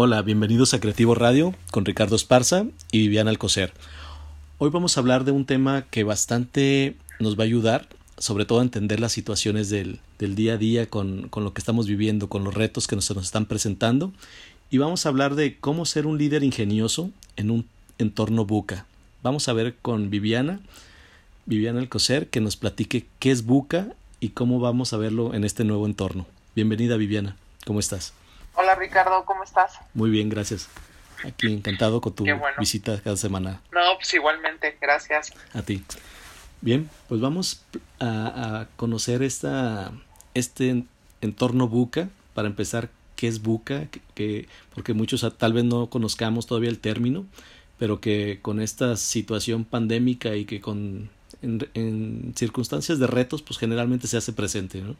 Hola, bienvenidos a Creativo Radio con Ricardo Esparza y Viviana Alcocer. Hoy vamos a hablar de un tema que bastante nos va a ayudar, sobre todo a entender las situaciones del, día a día con, lo que estamos viviendo, con los retos que nos, nos están presentando. Y vamos a hablar de cómo ser un líder ingenioso en un entorno buca. Vamos a ver con Viviana, Viviana Alcocer, que nos platique qué es buca y cómo vamos a verlo en este nuevo entorno. Bienvenida Viviana, ¿cómo estás? Hola Ricardo, ¿cómo estás? Muy bien, gracias. Aquí encantado con tu visita cada semana. No, pues igualmente, gracias. A ti. Bien, pues vamos a, conocer esta, este entorno buca. Para empezar, ¿qué es buca? Que, porque muchos tal vez no conozcamos todavía el término, pero que con esta situación pandémica y que con en, circunstancias de retos, pues generalmente se hace presente, ¿no?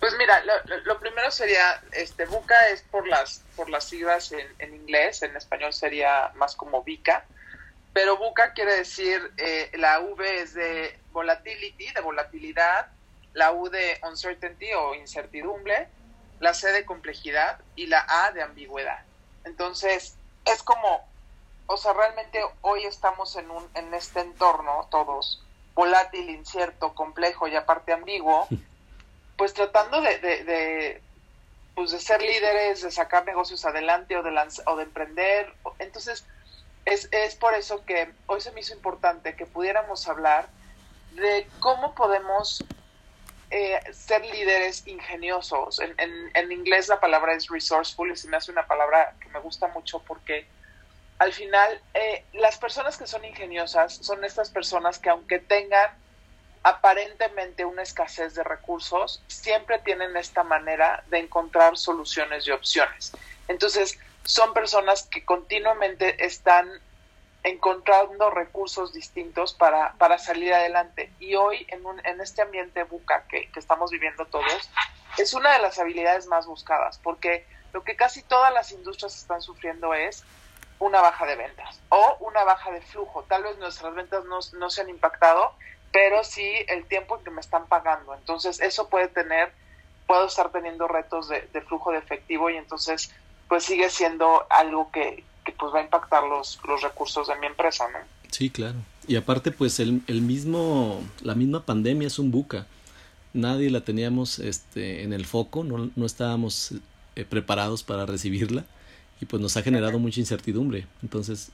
Pues mira, lo, primero sería, este, buca es por las, por las siglas en, inglés, en español sería más como VICA, pero buca quiere decir, eh, la V es de volatility, de volatilidad, la U de uncertainty o incertidumbre, la C de complejidad y la A de ambigüedad. Entonces, es como, o sea, realmente hoy estamos en, un, en este entorno todos volátil, incierto, complejo y aparte ambiguo, pues tratando de, de, pues de ser líderes, de sacar negocios adelante o de, o de emprender. Entonces, es, es por eso que hoy se me hizo importante que pudiéramos hablar de cómo podemos eh, ser líderes ingeniosos. En, en, en, inglés la palabra es resourceful y se me hace una palabra que me gusta mucho porque al final, eh, las personas que son ingeniosas son estas personas que aunque tengan aparentemente una escasez de recursos, siempre tienen esta manera de encontrar soluciones y opciones. Entonces, son personas que continuamente están encontrando recursos distintos para, para salir adelante. Y hoy, en, un, en este ambiente buca que, que estamos viviendo todos, es una de las habilidades más buscadas, porque lo que casi todas las industrias están sufriendo es una baja de ventas o una baja de flujo. Tal vez nuestras ventas no, no se han impactado, pero sí el tiempo en que me están pagando. Entonces eso puede tener, puedo estar teniendo retos de, flujo de efectivo y entonces pues sigue siendo algo que, que, pues va a impactar los, los recursos de mi empresa, ¿no? Sí, claro. Y aparte pues el, el mismo, la misma pandemia es un buca. Nadie la teníamos este, en el foco, no, no estábamos eh, preparados para recibirla y pues nos ha generado mucha incertidumbre. Entonces,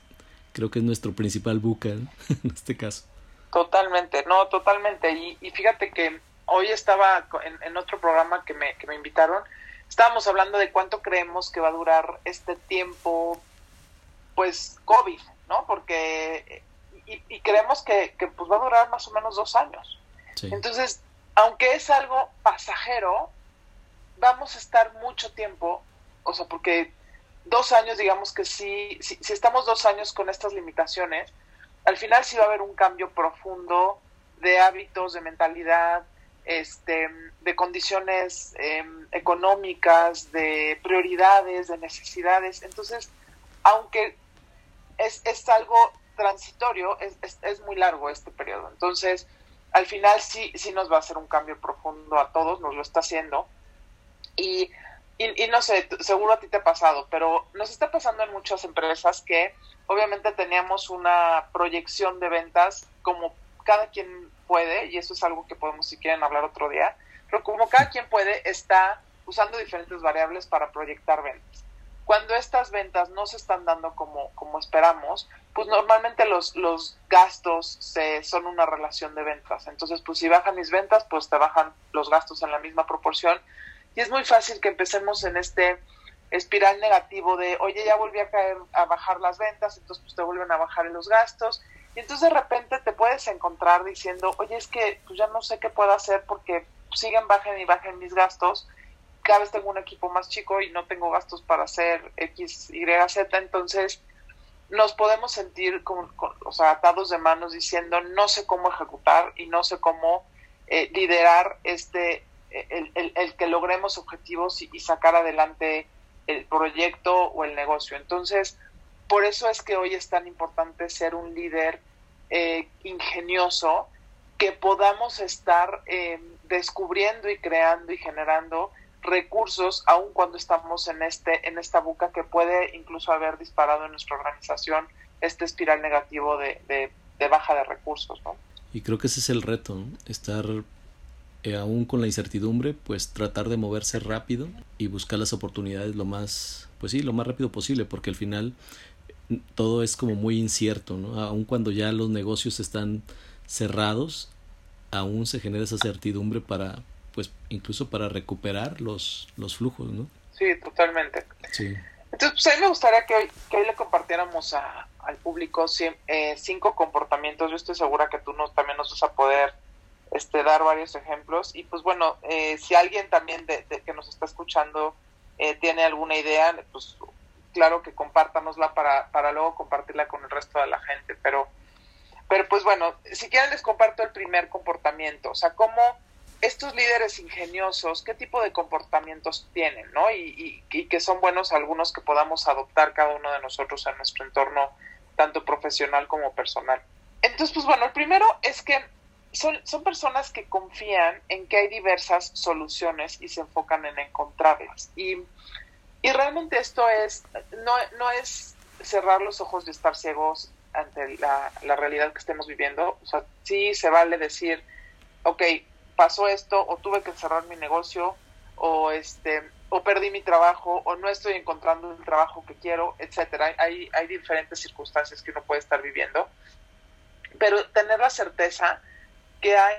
creo que es nuestro principal buca en este caso. Totalmente, no, totalmente. Y, y fíjate que hoy estaba en, otro programa que me, que me invitaron, estábamos hablando de cuánto creemos que va a durar este tiempo, pues, COVID, ¿no? Porque, y, creemos que, que, pues va a durar más o menos dos años. Entonces, aunque es algo pasajero, vamos a estar mucho tiempo, o sea, porque dos años, digamos que sí, si, estamos dos años con estas limitaciones, al final sí va a haber un cambio profundo de hábitos, de mentalidad, este, de condiciones em, económicas, de prioridades, de necesidades. Entonces, aunque es, es algo transitorio, es, es, es, muy largo este periodo. Entonces, al final sí, sí nos va a hacer un cambio profundo a todos, nos lo está haciendo. Y y, no sé, seguro a ti te ha pasado, pero nos está pasando en muchas empresas que obviamente teníamos una proyección de ventas como cada quien puede, y eso es algo que podemos si quieren hablar otro día, pero como cada quien puede, está usando diferentes variables para proyectar ventas. Cuando estas ventas no se están dando como, como esperamos, pues normalmente los, los gastos se, son una relación de ventas. Entonces, pues si bajan mis ventas, pues te bajan los gastos en la misma proporción y es muy fácil que empecemos en este espiral negativo de, oye, ya volví a caer, a bajar las ventas, entonces pues te vuelven a bajar los gastos. Y entonces de repente te puedes encontrar diciendo, oye, es que pues ya no sé qué puedo hacer porque siguen bajen y bajen mis gastos. Cada vez tengo un equipo más chico y no tengo gastos para hacer X, Y, Z. Entonces nos podemos sentir como, o sea, atados de manos diciendo, no sé cómo ejecutar y no sé cómo eh, liderar este el, que logremos objetivos y, sacar adelante el proyecto o el negocio. Entonces, por eso es que hoy es tan importante ser un líder eh, ingenioso, que podamos estar eh, descubriendo y creando y generando recursos aun cuando estamos en este en esta buca que puede incluso haber disparado en nuestra organización este espiral negativo de, de, baja de recursos ¿no? y creo que ese es el reto estar eh, aún con la incertidumbre pues tratar de moverse rápido y buscar las oportunidades lo más pues sí lo más rápido posible porque al final todo es como muy incierto no aun cuando ya los negocios están cerrados aún se genera esa certidumbre para pues incluso para recuperar los, los flujos, ¿no? Sí, totalmente. Sí. Entonces, pues a mí me gustaría que hoy, que hoy le compartiéramos a, al público eh, cinco comportamientos. Yo estoy segura que tú nos, también nos vas a poder este, dar varios ejemplos. Y pues bueno, eh, si alguien también de, que nos está escuchando eh, tiene alguna idea, pues claro que compártanosla para, para luego compartirla con el resto de la gente. Pero, pero pues bueno, si quieren les comparto el primer comportamiento. O sea, cómo estos líderes ingeniosos, ¿qué tipo de comportamientos tienen, ¿no? Y, que son buenos algunos que podamos adoptar cada uno de nosotros en nuestro entorno, tanto profesional como personal. Entonces, pues bueno, el primero es que son, son personas que confían en que hay diversas soluciones y se enfocan en encontrarlas. Y, y realmente esto es, no, no es cerrar los ojos de estar ciegos ante la, la realidad que estemos viviendo. O sea, sí se vale decir, ok, pasó esto o tuve que cerrar mi negocio o este o perdí mi trabajo o no estoy encontrando el trabajo que quiero, etcétera. Hay, hay diferentes circunstancias que uno puede estar viviendo, pero tener la certeza que hay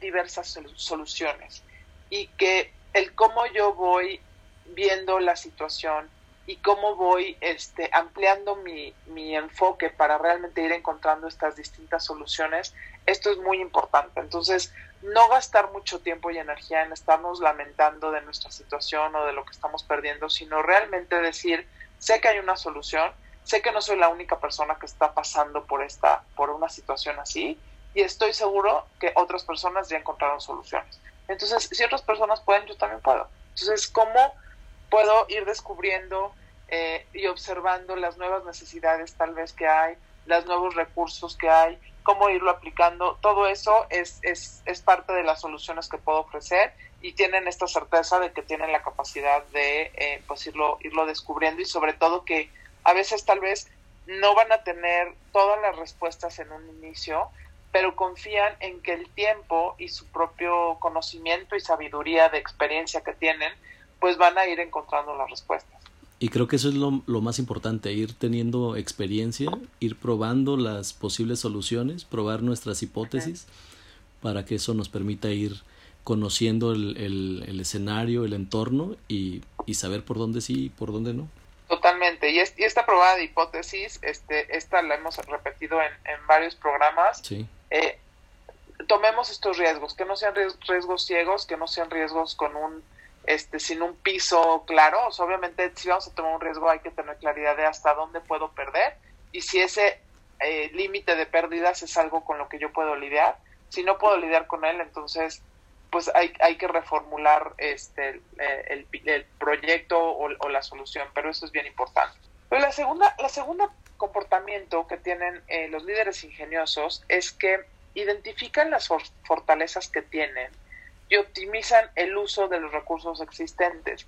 diversas soluciones y que el cómo yo voy viendo la situación y cómo voy este, ampliando mi, mi enfoque para realmente ir encontrando estas distintas soluciones, esto es muy importante. Entonces, no gastar mucho tiempo y energía en estarnos lamentando de nuestra situación o de lo que estamos perdiendo, sino realmente decir, sé que hay una solución, sé que no soy la única persona que está pasando por esta por una situación así y estoy seguro que otras personas ya encontraron soluciones. Entonces, si otras personas pueden, yo también puedo. Entonces, ¿cómo puedo ir descubriendo eh, y observando las nuevas necesidades tal vez que hay, los nuevos recursos que hay, cómo irlo aplicando, todo eso es, es, es parte de las soluciones que puedo ofrecer y tienen esta certeza de que tienen la capacidad de eh, pues irlo, irlo descubriendo y sobre todo que a veces tal vez no van a tener todas las respuestas en un inicio, pero confían en que el tiempo y su propio conocimiento y sabiduría de experiencia que tienen, pues van a ir encontrando las respuestas. Y creo que eso es lo, más importante, ir teniendo experiencia, ir probando las posibles soluciones, probar nuestras hipótesis, para que eso nos permita ir conociendo el, el, escenario, el entorno y, y, saber por dónde sí y por dónde no. Totalmente. Y, esta probada de hipótesis, este, esta la hemos repetido en, en varios programas. Sí. Eh, tomemos estos riesgos, que no sean riesgos ciegos, que no sean riesgos con un este, sin un piso claro. obviamente, si vamos a tomar un riesgo, hay que tener claridad de hasta dónde puedo perder y si ese eh, límite de pérdidas es algo con lo que yo puedo lidiar. Si no puedo lidiar con él, entonces pues hay, hay que reformular este el, el, proyecto o, la solución, pero eso es bien importante. Pero la segunda, la segunda comportamiento que tienen eh, los líderes ingeniosos es que identifican las fortalezas que tienen y optimizan el uso de los recursos existentes.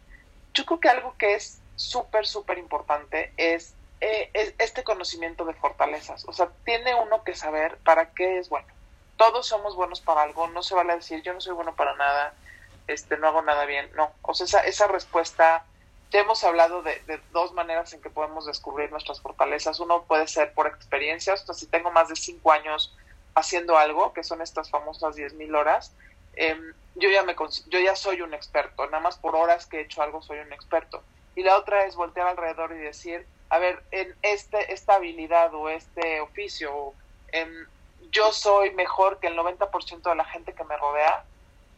Yo creo que algo que es súper, súper importante es, eh, es, este conocimiento de fortalezas. O sea, tiene uno que saber para qué es bueno. Todos somos buenos para algo, no se vale decir yo no soy bueno para nada, este, no hago nada bien. No, o sea, esa, esa respuesta, ya hemos hablado de, dos maneras en que podemos descubrir nuestras fortalezas. Uno puede ser por experiencias, o sea, si tengo más de cinco años haciendo algo, que son estas famosas 10.000 horas, eh, yo ya me yo ya soy un experto, nada más por horas que he hecho algo soy un experto. Y la otra es voltear alrededor y decir, a ver, en este esta habilidad o este oficio, em, yo soy mejor que el 90% de la gente que me rodea,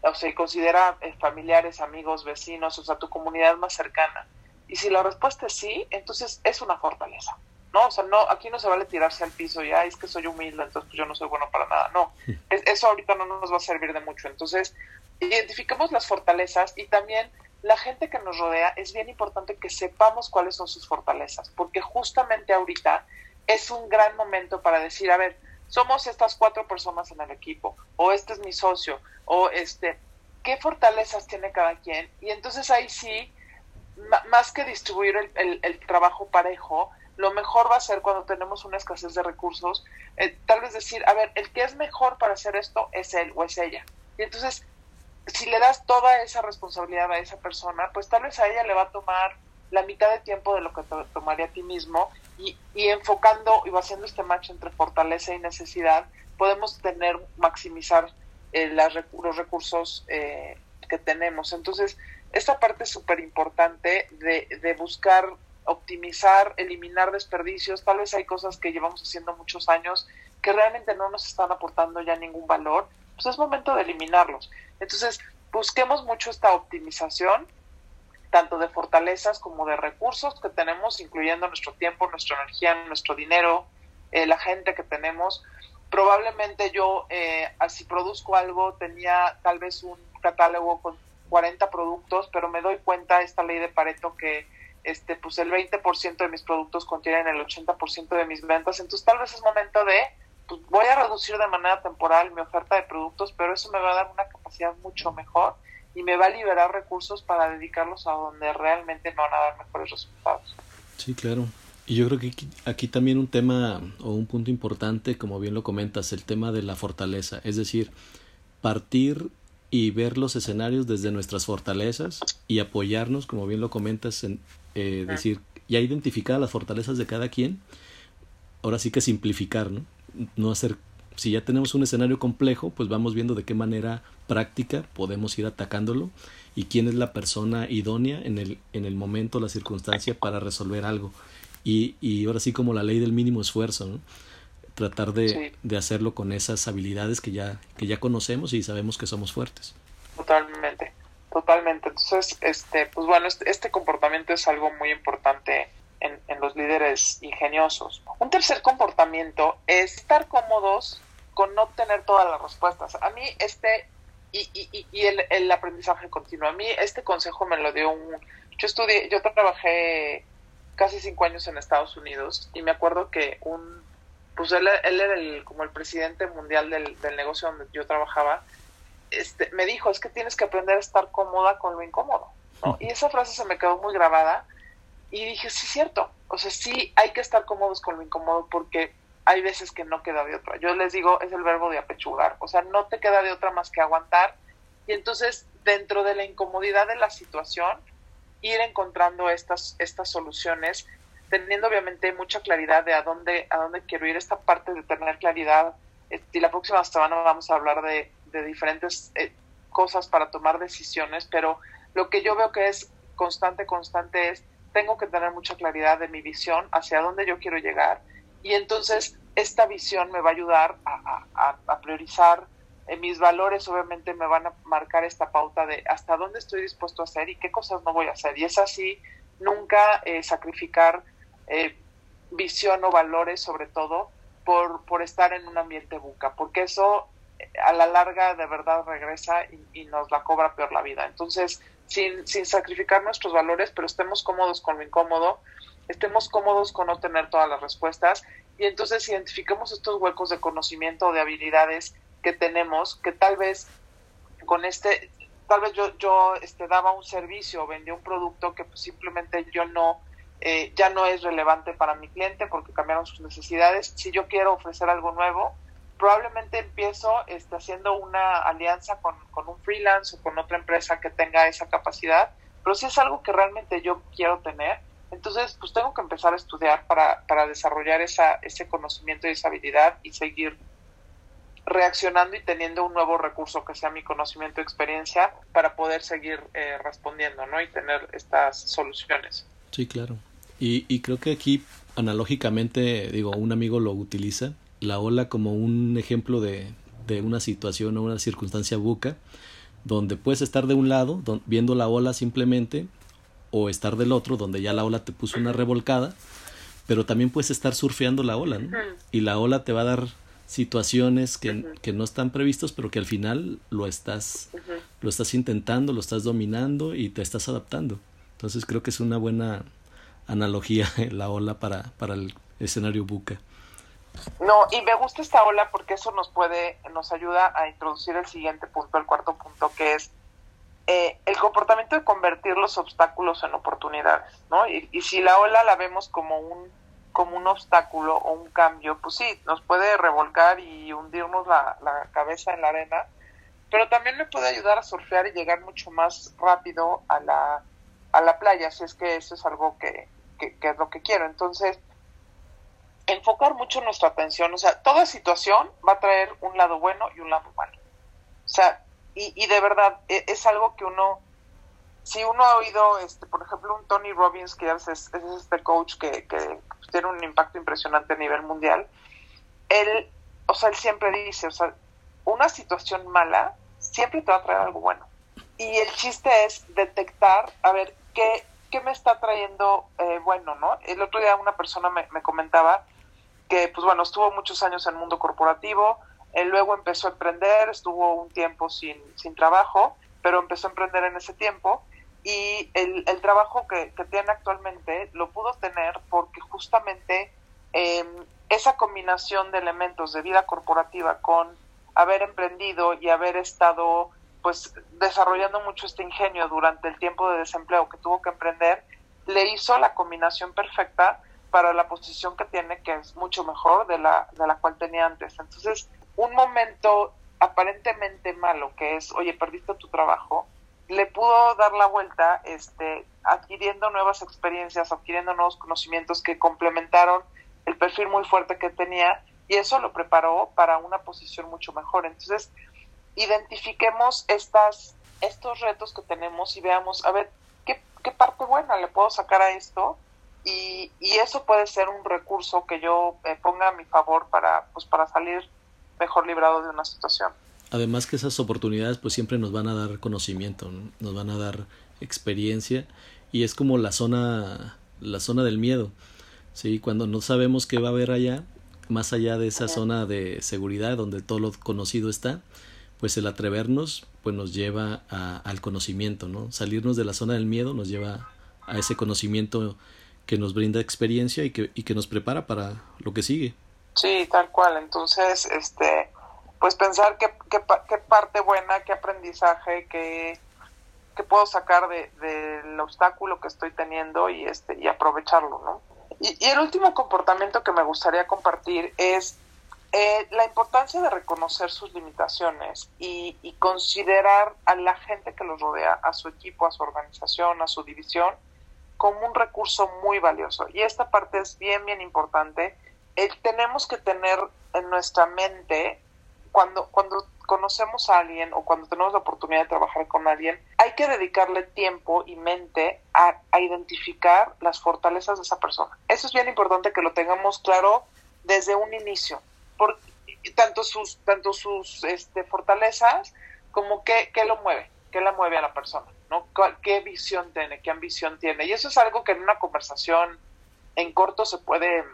o sea, y considera eh, familiares, amigos, vecinos, o sea, tu comunidad más cercana. Y si la respuesta es sí, entonces es una fortaleza. ¿no? O sea, no, aquí no se vale tirarse al piso y, es que soy humilde, entonces pues yo no soy bueno para nada. No, eso ahorita no nos va a servir de mucho. Entonces, identifiquemos las fortalezas y también la gente que nos rodea, es bien importante que sepamos cuáles son sus fortalezas, porque justamente ahorita es un gran momento para decir, a ver, somos estas cuatro personas en el equipo, o este es mi socio, o este, qué fortalezas tiene cada quien. Y entonces ahí sí, más que distribuir el, trabajo parejo, lo mejor va a ser cuando tenemos una escasez de recursos, eh, tal vez decir, a ver, el que es mejor para hacer esto es él o es ella. Y entonces, si le das toda esa responsabilidad a esa persona, pues tal vez a ella le va a tomar la mitad de tiempo de lo que te tomaría a ti mismo y, y enfocando y haciendo este match entre fortaleza y necesidad, podemos tener, maximizar eh, los recursos eh, que tenemos. Entonces, esta parte es súper importante de, de buscar optimizar, eliminar desperdicios. Tal vez hay cosas que llevamos haciendo muchos años que realmente no nos están aportando ya ningún valor. Pues es momento de eliminarlos. Entonces, busquemos mucho esta optimización, tanto de fortalezas como de recursos que tenemos, incluyendo nuestro tiempo, nuestra energía, nuestro dinero, eh, la gente que tenemos, probablemente yo, eh, si produzco algo, tenía tal vez un catálogo con 40 productos, pero me doy cuenta esta ley de Pareto que este pues el 20% de mis productos contienen el 80% de mis ventas, entonces tal vez es momento de pues voy a reducir de manera temporal mi oferta de productos, pero eso me va a dar una capacidad mucho mejor y me va a liberar recursos para dedicarlos a donde realmente me van a dar mejores resultados. Sí, claro. Y yo creo que aquí, también un tema o un punto importante, como bien lo comentas, el tema de la fortaleza, es decir, partir y ver los escenarios desde nuestras fortalezas y apoyarnos, como bien lo comentas, en eh, decir, ya identificar las fortalezas de cada quien, ahora sí que simplificar, ¿no? No hacer, si ya tenemos un escenario complejo, pues vamos viendo de qué manera práctica podemos ir atacándolo y quién es la persona idónea en el, en el momento, la circunstancia para resolver algo y, y ahora sí como la ley del mínimo esfuerzo, ¿no? tratar de, de, hacerlo con esas habilidades que ya, que ya conocemos y sabemos que somos fuertes. Totalmente, totalmente. Entonces, este, pues bueno, este, este comportamiento es algo muy importante en, en, los líderes ingeniosos. Un tercer comportamiento es estar cómodos con no tener todas las respuestas. A mí este, y, y, y el, el aprendizaje continuo, a mí este consejo me lo dio un... Yo estudié, yo trabajé casi cinco años en Estados Unidos y me acuerdo que un, pues él, él era el, como el presidente mundial del, del negocio donde yo trabajaba, este, me dijo, es que tienes que aprender a estar cómoda con lo incómodo, ¿no? Y esa frase se me quedó muy grabada y dije, sí, cierto, o sea, sí hay que estar cómodos con lo incómodo porque hay veces que no queda de otra. Yo les digo, es el verbo de apechugar, o sea, no te queda de otra más que aguantar y entonces dentro de la incomodidad de la situación, ir encontrando estas, estas soluciones, teniendo obviamente mucha claridad de a dónde, a dónde quiero ir, esta parte de tener claridad. Y la próxima semana vamos a hablar de, de diferentes eh, cosas para tomar decisiones, pero lo que yo veo que es constante, constante es, tengo que tener mucha claridad de mi visión, hacia dónde yo quiero llegar, y entonces esta visión me va a ayudar a, priorizar eh, mis valores obviamente me van a marcar esta pauta de hasta dónde estoy dispuesto a hacer y qué cosas no voy a hacer. Y es así, nunca eh, sacrificar eh, visión o valores sobre todo por, por estar en un ambiente buca, porque eso a la larga de verdad regresa y, nos la cobra peor la vida. Entonces, sin, sin sacrificar nuestros valores, pero estemos cómodos con lo incómodo, estemos cómodos con no tener todas las respuestas y entonces identifiquemos estos huecos de conocimiento o de habilidades que tenemos, que tal vez con este, tal vez yo, yo este, daba un servicio o vendía un producto que pues, simplemente yo no, eh, ya no es relevante para mi cliente porque cambiaron sus necesidades. Si yo quiero ofrecer algo nuevo, probablemente empiezo este, haciendo una alianza con, con un freelance o con otra empresa que tenga esa capacidad, pero si es algo que realmente yo quiero tener, entonces pues tengo que empezar a estudiar para, para desarrollar esa, ese conocimiento y esa habilidad y seguir reaccionando y teniendo un nuevo recurso que sea mi conocimiento y experiencia para poder seguir eh, respondiendo ¿no? y tener estas soluciones. Sí, claro. Y, y creo que aquí analógicamente, digo, un amigo lo utiliza, la ola como un ejemplo de, de una situación o una circunstancia buca, donde puedes estar de un lado viendo la ola simplemente, o estar del otro, donde ya la ola te puso una revolcada, pero también puedes estar surfeando la ola, ¿no? Y la ola te va a dar situaciones que, que, no están previstos, pero que al final lo estás, lo estás intentando, lo estás dominando y te estás adaptando. Entonces creo que es una buena analogía la ola para, para el escenario buca. No, y me gusta esta ola porque eso nos puede, nos ayuda a introducir el siguiente punto, el cuarto punto, que es eh, el comportamiento de convertir los obstáculos en oportunidades, ¿no? Y, y, si la ola la vemos como un, como un obstáculo o un cambio, pues sí, nos puede revolcar y hundirnos la, la cabeza en la arena, pero también me puede ayudar a surfear y llegar mucho más rápido a la, a la playa, si es que eso es algo que, que, que es lo que quiero. Entonces, enfocar mucho nuestra atención, o sea, toda situación va a traer un lado bueno y un lado malo. O sea, y, y de verdad, es, es, algo que uno, si uno ha oído, este, por ejemplo, un Tony Robbins, que es, es este coach que, que, tiene un impacto impresionante a nivel mundial, él, o sea, él siempre dice, o sea, una situación mala siempre te va a traer algo bueno. Y el chiste es detectar, a ver, qué, qué me está trayendo eh, bueno, ¿no? El otro día una persona me, me comentaba que, pues bueno, estuvo muchos años en el mundo corporativo, luego empezó a emprender, estuvo un tiempo sin, sin trabajo, pero empezó a emprender en ese tiempo y el, el trabajo que, que, tiene actualmente lo pudo tener porque justamente eh, esa combinación de elementos de vida corporativa con haber emprendido y haber estado pues desarrollando mucho este ingenio durante el tiempo de desempleo que tuvo que emprender, le hizo la combinación perfecta para la posición que tiene, que es mucho mejor de la, de la cual tenía antes. Entonces, un momento aparentemente malo, que es, oye, perdiste tu trabajo, le pudo dar la vuelta este, adquiriendo nuevas experiencias, adquiriendo nuevos conocimientos que complementaron el perfil muy fuerte que tenía y eso lo preparó para una posición mucho mejor. Entonces, identifiquemos estas, estos retos que tenemos y veamos, a ver, ¿qué, qué parte buena le puedo sacar a esto? Y, y eso puede ser un recurso que yo eh, ponga a mi favor para, pues, para salir mejor librado de una situación. Además que esas oportunidades pues siempre nos van a dar conocimiento, ¿no? nos van a dar experiencia y es como la zona la zona del miedo. Sí, cuando no sabemos qué va a haber allá, más allá de esa zona de seguridad donde todo lo conocido está, pues el atrevernos pues nos lleva a, al conocimiento, ¿no? Salirnos de la zona del miedo nos lleva a ese conocimiento que nos brinda experiencia y que, y que nos prepara para lo que sigue. Sí, tal cual. Entonces, este, pues pensar qué, qué, parte buena, qué aprendizaje, qué, qué puedo sacar del de, obstáculo que estoy teniendo y, este, y aprovecharlo, ¿no? Y, y el último comportamiento que me gustaría compartir es eh, la importancia de reconocer sus limitaciones y, considerar a la gente que los rodea, a su equipo, a su organización, a su división, como un recurso muy valioso. Y esta parte es bien, bien importante tenemos que tener en nuestra mente, cuando, cuando conocemos a alguien o cuando tenemos la oportunidad de trabajar con alguien, hay que dedicarle tiempo y mente a, a identificar las fortalezas de esa persona. Eso es bien importante que lo tengamos claro desde un inicio, porque tanto sus, tanto sus este, fortalezas como qué, qué lo mueve, qué la mueve a la persona, ¿Qué visión tiene, qué ambición tiene? Y eso es algo que en una conversación en corto se puede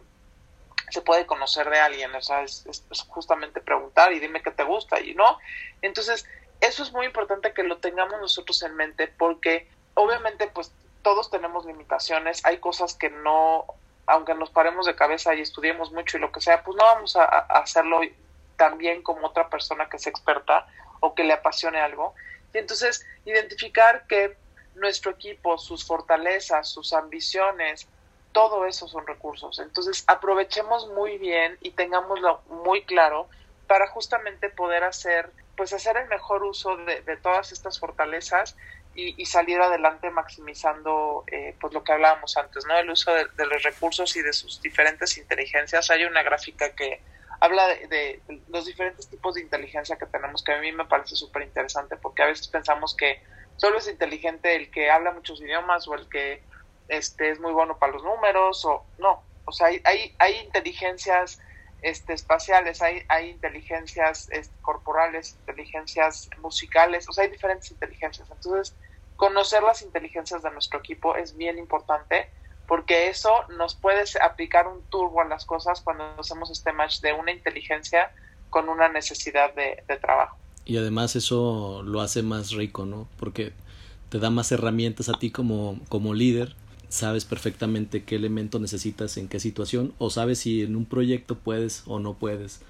se puede conocer de alguien, o sea, es, es, justamente preguntar y dime qué te gusta y no. Entonces, eso es muy importante que lo tengamos nosotros en mente porque obviamente pues todos tenemos limitaciones, hay cosas que no, aunque nos paremos de cabeza y estudiemos mucho y lo que sea, pues no vamos a, hacerlo tan bien como otra persona que sea experta o que le apasione algo. Y entonces, identificar que nuestro equipo, sus fortalezas, sus ambiciones, todo eso son recursos. Entonces, aprovechemos muy bien y tengámoslo muy claro para justamente poder hacer, pues hacer el mejor uso de, de todas estas fortalezas y, salir adelante maximizando, eh, pues lo que hablábamos antes, ¿no? El uso de, de, los recursos y de sus diferentes inteligencias. Hay una gráfica que habla de, de los diferentes tipos de inteligencia que tenemos, que a mí me parece súper interesante, porque a veces pensamos que solo es inteligente el que habla muchos idiomas o el que este es muy bueno para los números o no, o sea, hay, hay, hay inteligencias este, espaciales, hay, hay inteligencias este, corporales, inteligencias musicales, o sea, hay diferentes inteligencias. Entonces, conocer las inteligencias de nuestro equipo es bien importante porque eso nos puede aplicar un turbo a las cosas cuando hacemos este match de una inteligencia con una necesidad de, de trabajo. Y además eso lo hace más rico, ¿no? Porque te da más herramientas a ti como, como líder sabes perfectamente qué elemento necesitas en qué situación o sabes si en un proyecto puedes o no puedes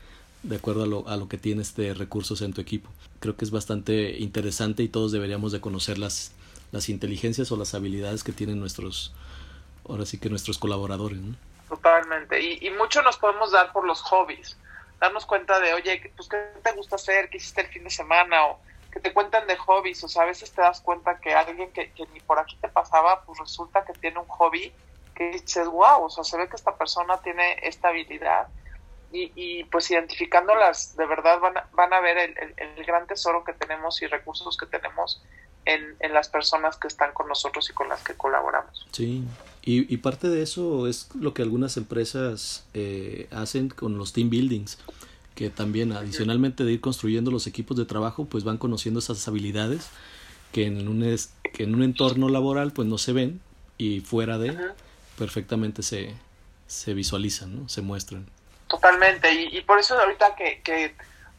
de acuerdo a lo, a lo que tienes de recursos en tu equipo. Creo que es bastante interesante y todos deberíamos de conocer las, las inteligencias o las habilidades que tienen nuestros, ahora sí que nuestros colaboradores. ¿no? Totalmente. Y, y mucho nos podemos dar por los hobbies. Darnos cuenta de, oye, pues, ¿qué te gusta hacer? ¿Qué hiciste el fin de semana? O que te cuentan de hobbies. O sea, a veces te das cuenta que alguien que, que ni por aquí te pasaba, pues resulta que tiene un hobby que dices, wow, o sea, se ve que esta persona tiene esta habilidad y, y pues identificándolas, de verdad van a, van a ver el, el, el, gran tesoro que tenemos y recursos que tenemos en, en, las personas que están con nosotros y con las que colaboramos. Sí, y, y parte de eso es lo que algunas empresas eh, hacen con los team buildings, que también adicionalmente de ir construyendo los equipos de trabajo, pues van conociendo esas habilidades que en un, es, que en un entorno laboral pues no se ven y fuera de... Perfectamente se, se visualizan, ¿no? se muestran. Totalmente, y, y por eso ahorita que, que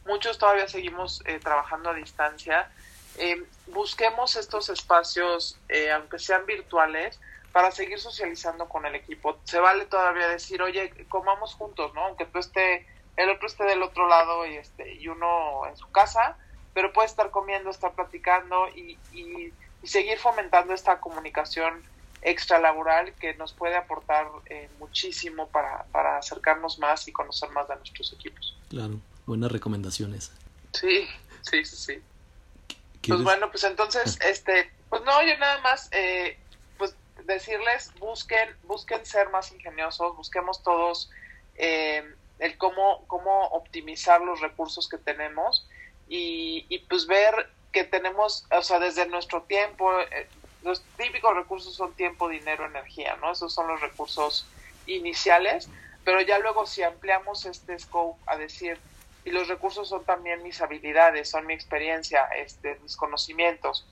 muchos todavía seguimos eh, trabajando a distancia, eh, busquemos estos espacios, eh, aunque sean virtuales, para seguir socializando con el equipo. Se vale todavía decir, oye, comamos juntos, ¿no? Aunque tú esté, el otro esté del otro lado y, este, y uno en su casa, pero puede estar comiendo, estar platicando y, y, y seguir fomentando esta comunicación extralaboral que nos puede aportar eh, muchísimo para, para acercarnos más y conocer más de nuestros equipos. Claro, buenas recomendaciones. Sí, sí, sí, sí. Pues bueno, pues entonces, este, pues no, yo nada más, eh, decirles, busquen, busquen ser más ingeniosos, busquemos todos eh, el cómo, cómo optimizar los recursos que tenemos y, pues ver que tenemos, o sea, desde nuestro tiempo, eh, los típicos recursos son tiempo, dinero, energía, ¿no? Esos son los recursos iniciales, pero ya luego si ampliamos este scope a decir, y los recursos son también mis habilidades, son mi experiencia, este, mis conocimientos,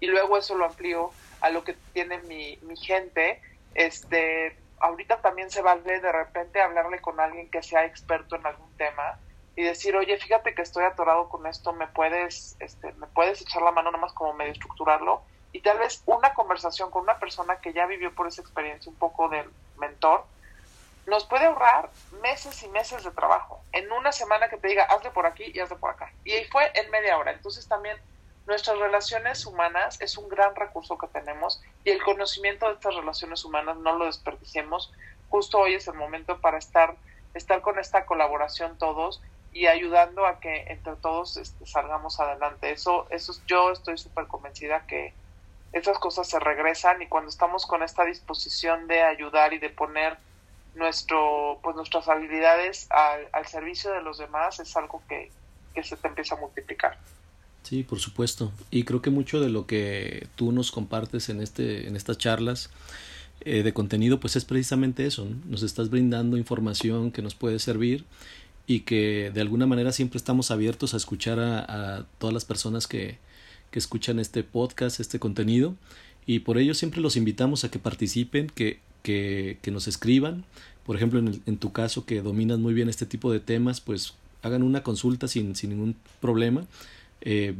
y luego eso lo amplío a lo que tiene mi, mi gente, este, ahorita también se vale de repente hablarle con alguien que sea experto en algún tema y decir, oye, fíjate que estoy atorado con esto, me puedes, este, me puedes echar la mano nomás como medio estructurarlo, y tal vez una conversación con una persona que ya vivió por esa experiencia un poco de mentor nos puede ahorrar meses y meses de trabajo. En una semana que te diga, hazle por aquí y hazle por acá. Y ahí fue en media hora. Entonces también nuestras relaciones humanas es un gran recurso que tenemos y el conocimiento de estas relaciones humanas no lo desperdiciemos. Justo hoy es el momento para estar, estar con esta colaboración todos y ayudando a que entre todos este, salgamos adelante. Eso, eso yo estoy súper convencida que, esas cosas se regresan y cuando estamos con esta disposición de ayudar y de poner nuestro pues nuestras habilidades al, al servicio de los demás es algo que, que se te empieza a multiplicar. Sí, por supuesto. Y creo que mucho de lo que tú nos compartes en este en estas charlas eh, de contenido pues es precisamente eso, ¿no? nos estás brindando información que nos puede servir y que de alguna manera siempre estamos abiertos a escuchar a, todas las personas que, que escuchan este podcast, este contenido, y por ello siempre los invitamos a que participen, que, que, que nos escriban. Por ejemplo, en, en, tu caso, que dominas muy bien este tipo de temas, pues hagan una consulta sin, sin ningún problema. Eh,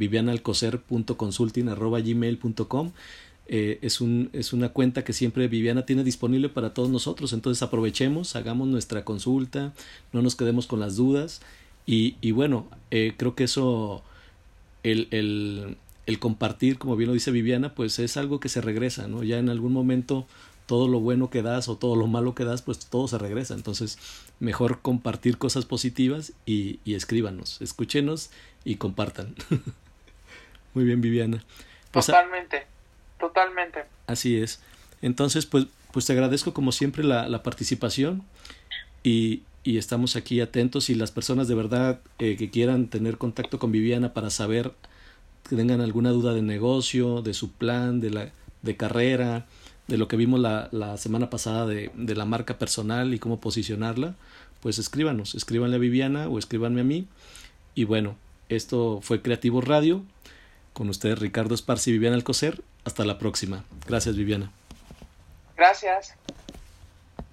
eh, es, un, es una cuenta que siempre Viviana tiene disponible para todos nosotros. Entonces aprovechemos, hagamos nuestra consulta, no nos quedemos con las dudas. Y, y bueno, eh, creo que eso, el, el, el compartir, como bien lo dice Viviana, pues es algo que se regresa, ¿no? Ya en algún momento todo lo bueno que das o todo lo malo que das, pues todo se regresa. Entonces, mejor compartir cosas positivas y, y escríbanos, escúchenos y compartan. Muy bien, Viviana. Pues totalmente, a... totalmente. Así es. Entonces, pues, pues te agradezco como siempre la, la participación y, y, estamos aquí atentos y las personas de verdad eh, que quieran tener contacto con Viviana para saber que tengan alguna duda de negocio, de su plan, de, la, de carrera, de lo que vimos la, la semana pasada de, de, la marca personal y cómo posicionarla, pues escríbanos, escríbanle a Viviana o escríbanme a mí. Y bueno, esto fue Creativo Radio. Con ustedes Ricardo Esparci y Viviana Alcocer. Hasta la próxima. Gracias, Viviana. Gracias.